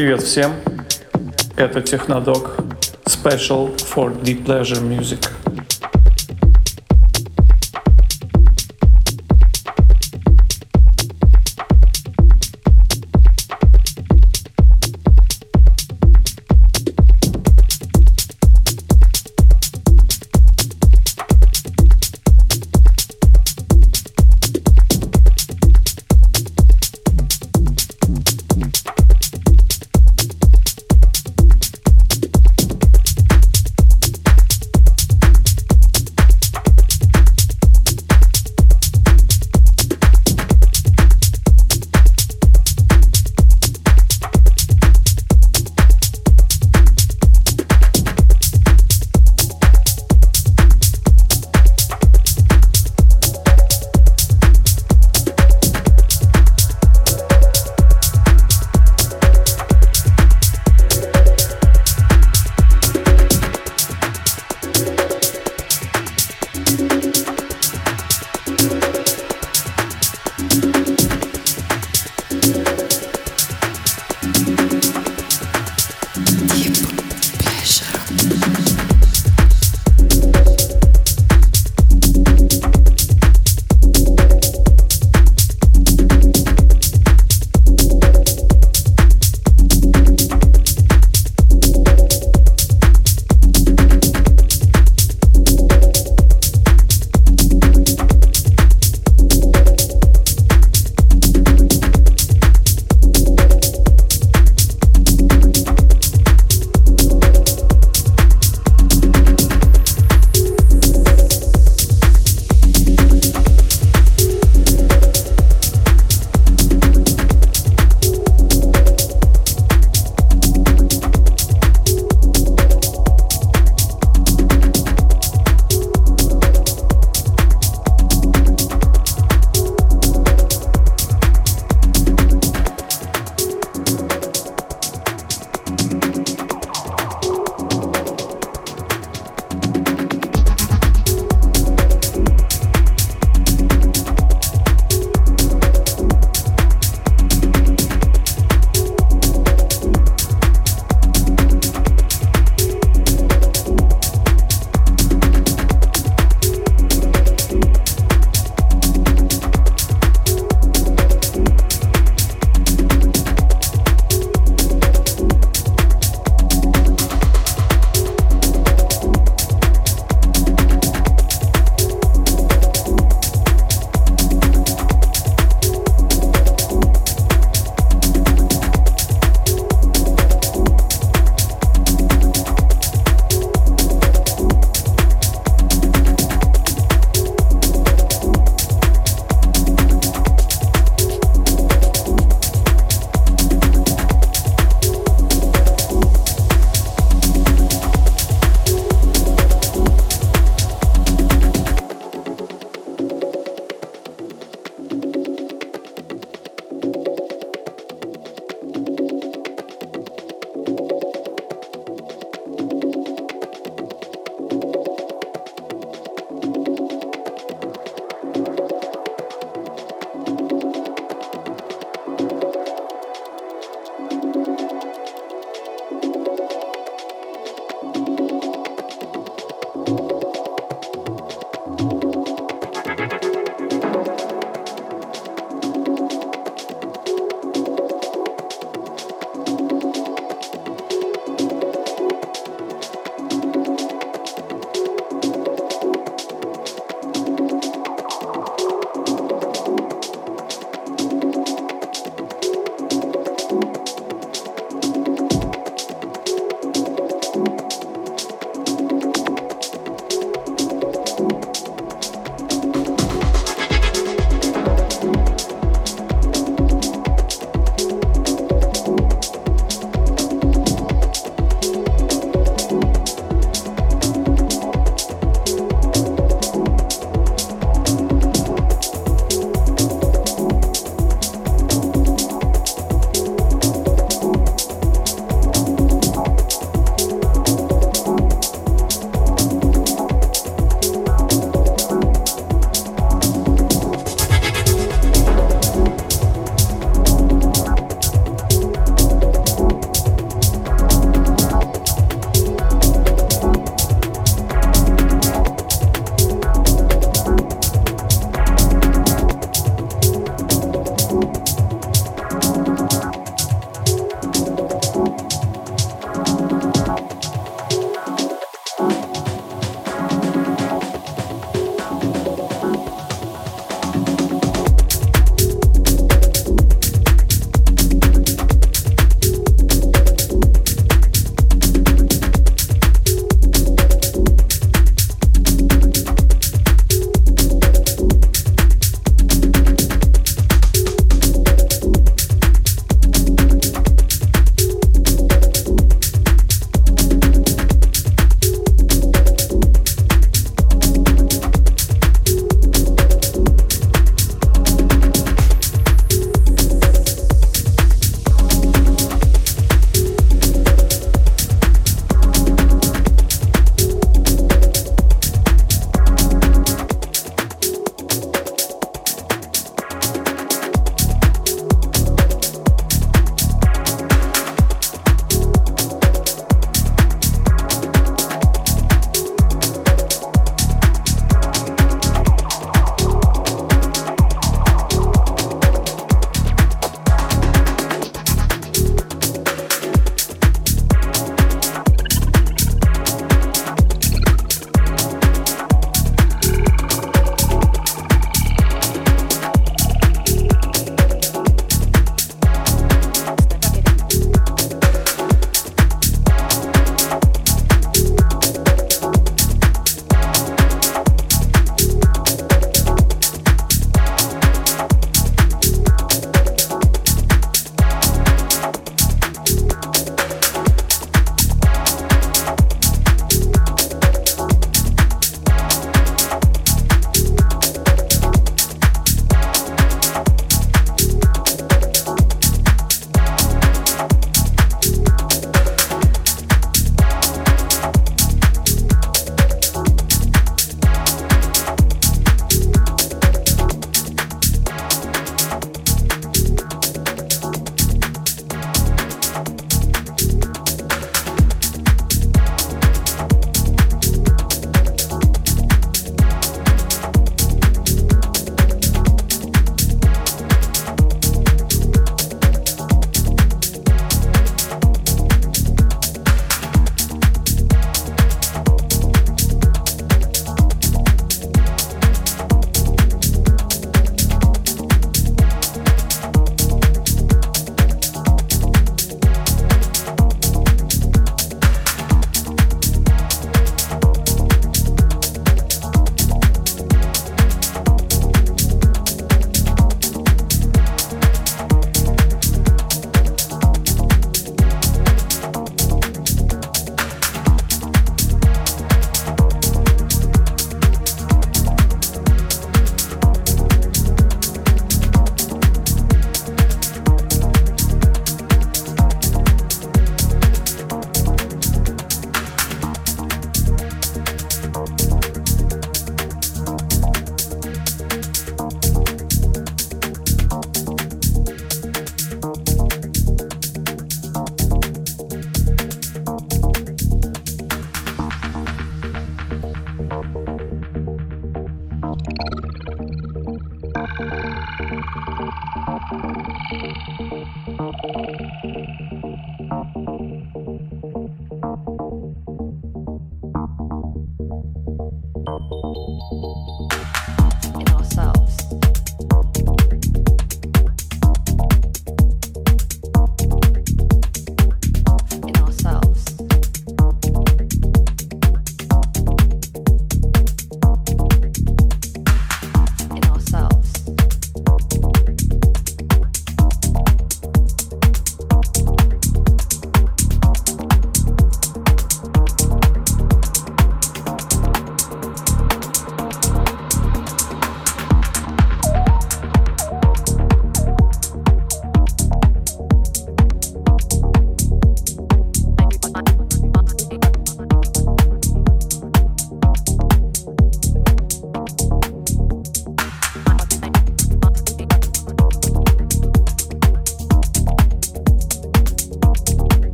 Привет всем! Это Технодок Special for Deep Pleasure Music.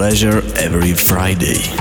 Pleasure every Friday.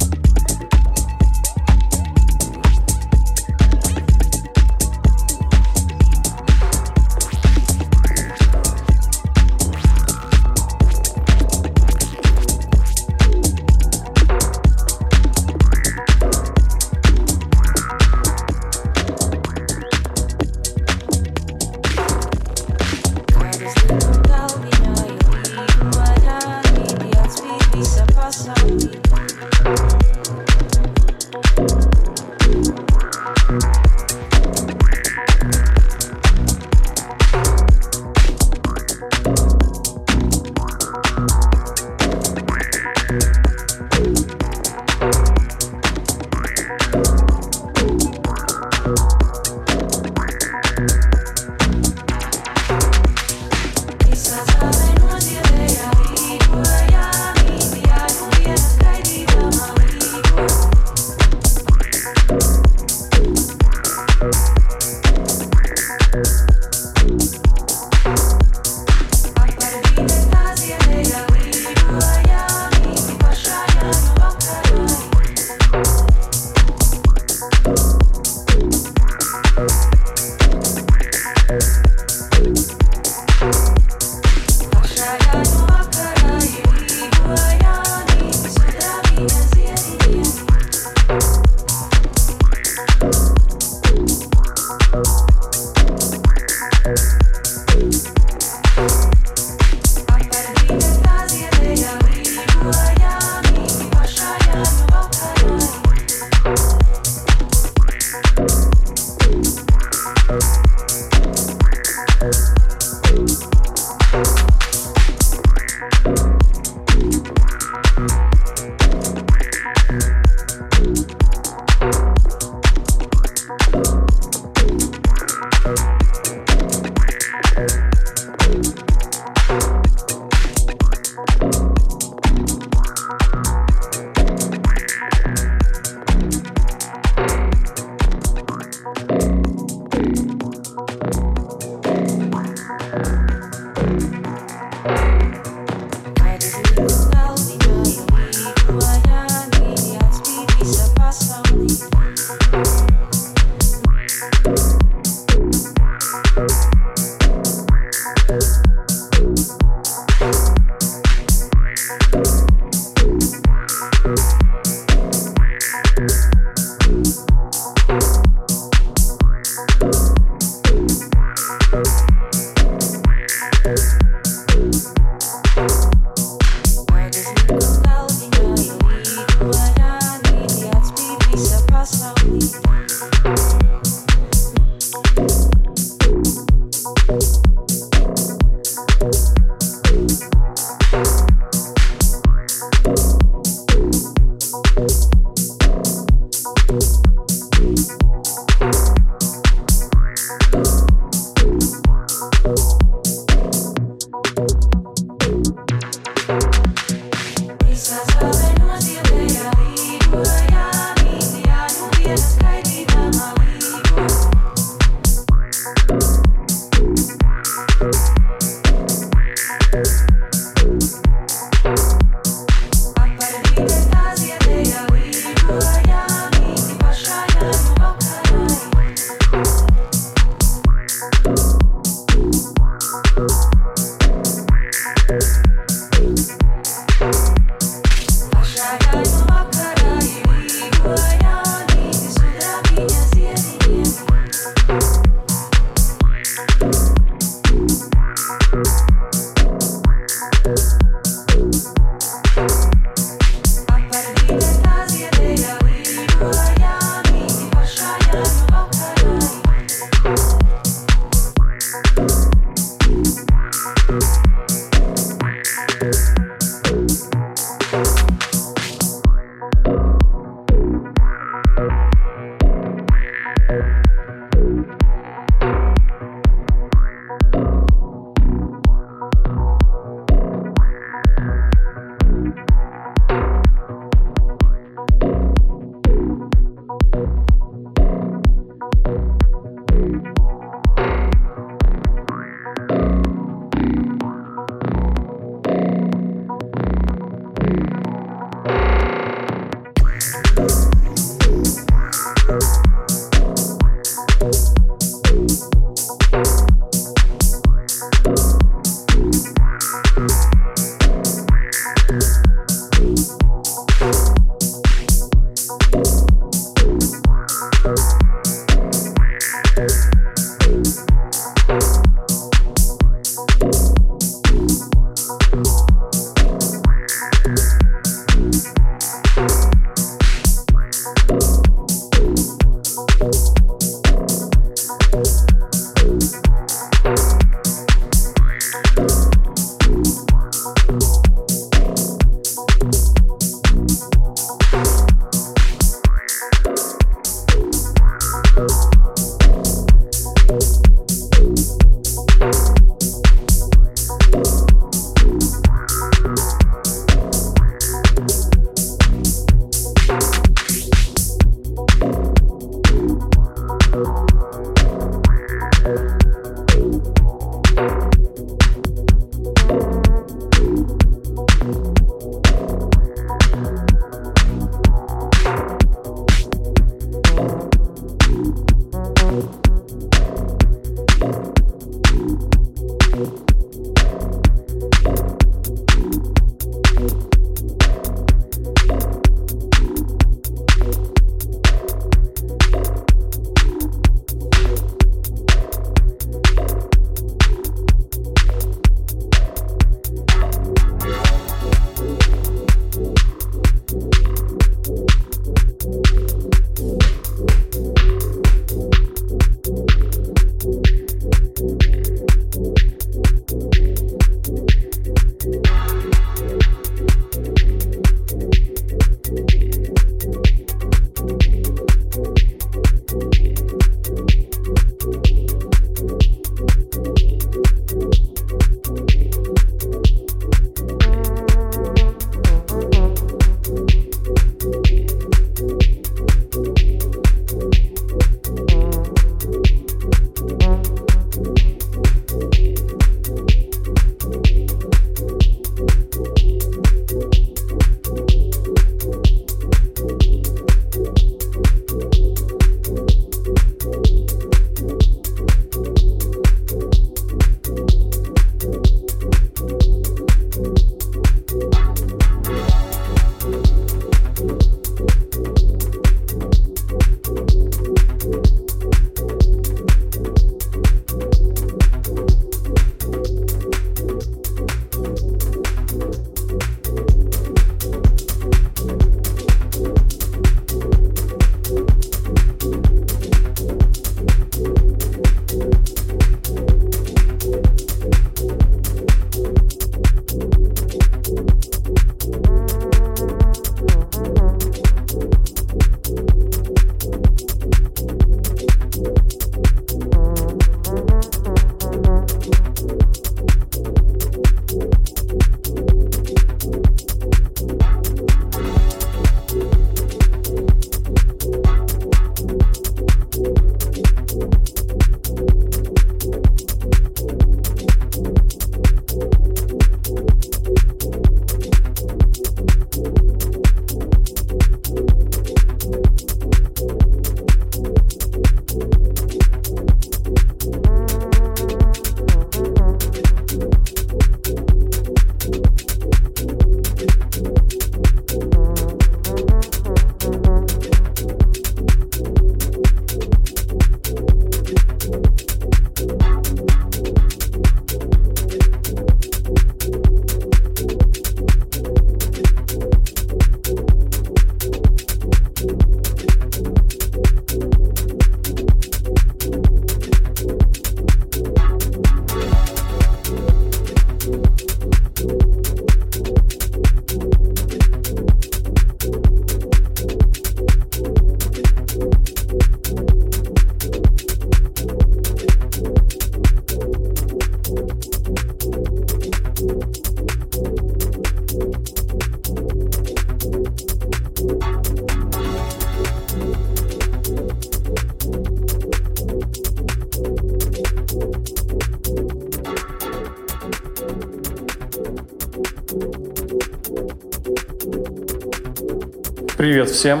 Привет всем!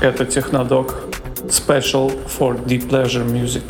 Это Технодок Special for Deep Pleasure Music.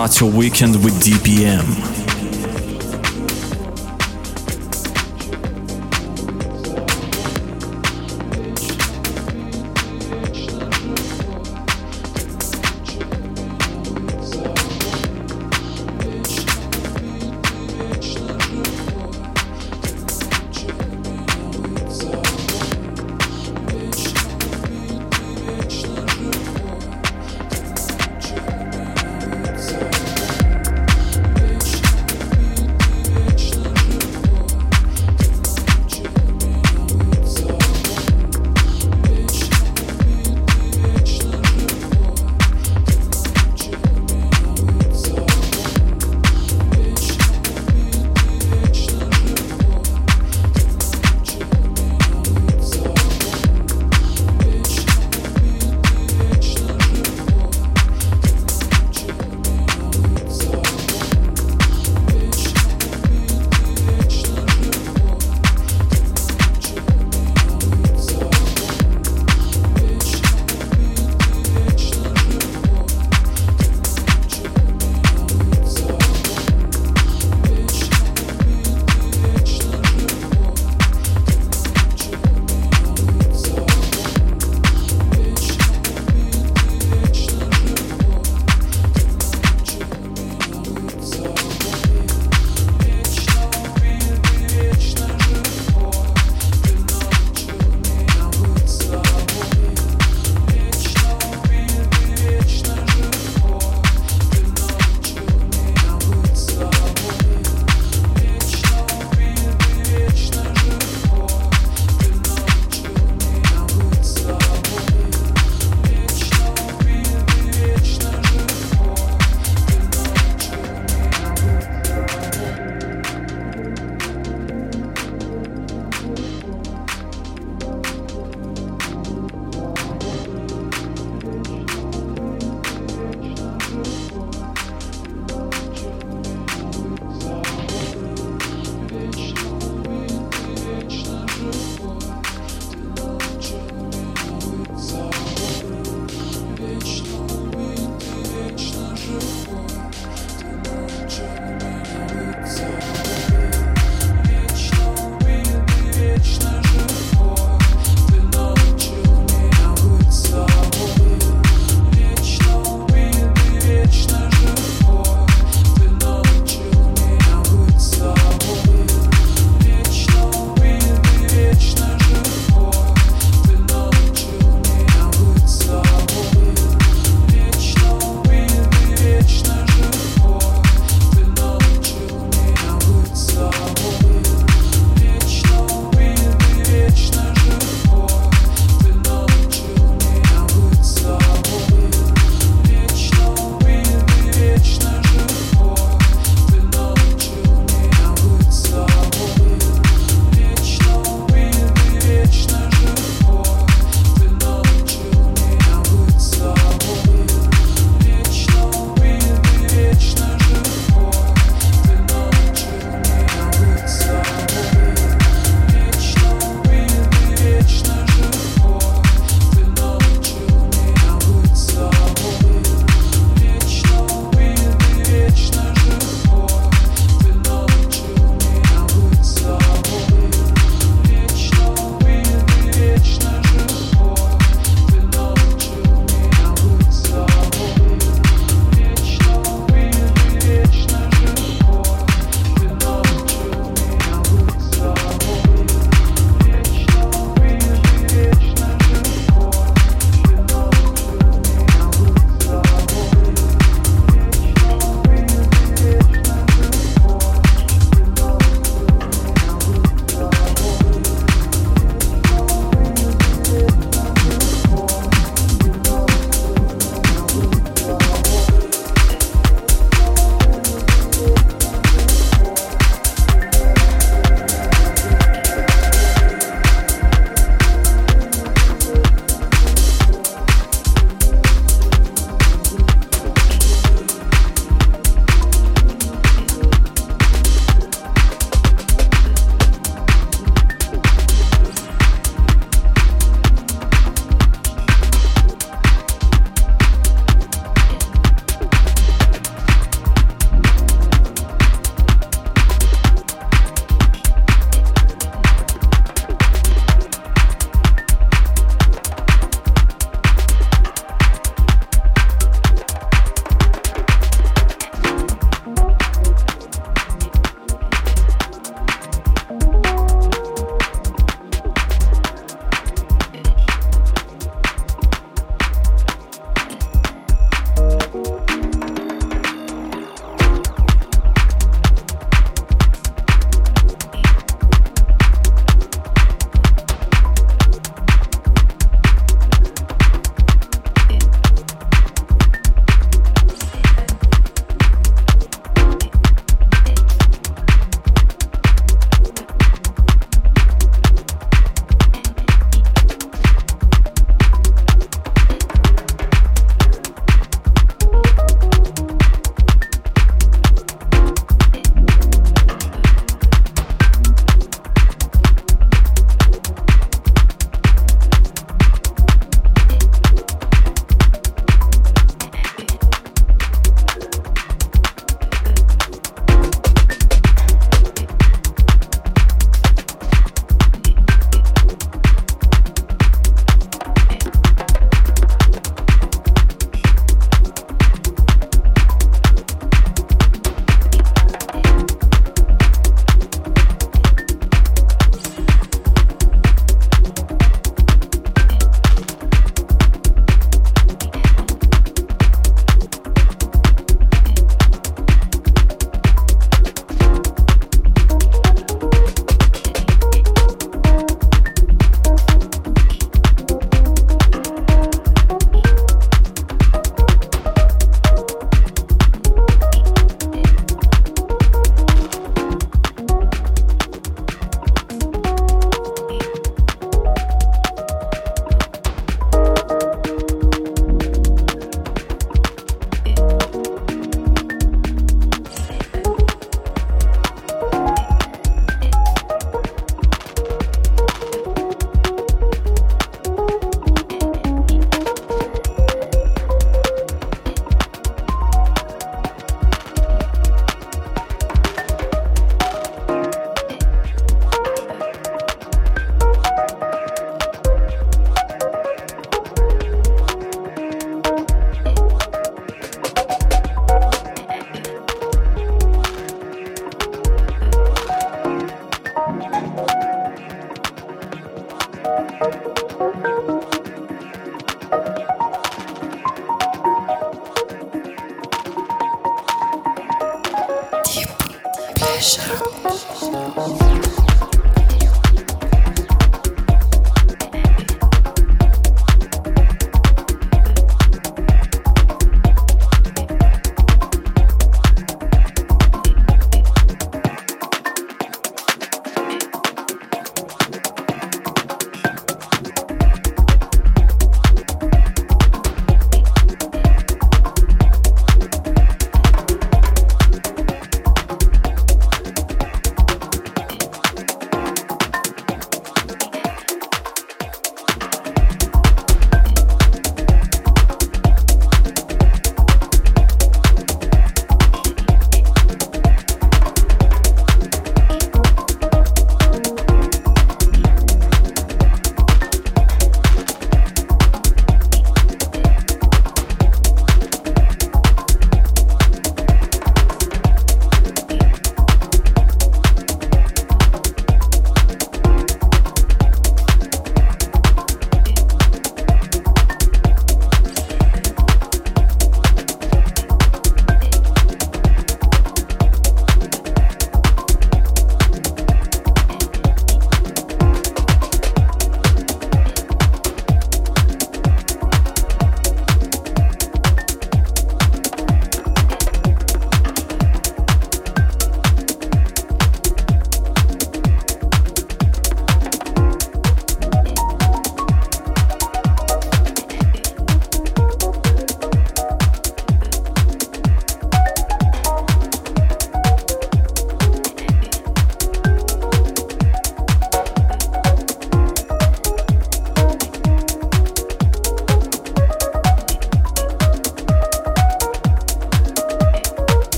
Start your weekend with DPM.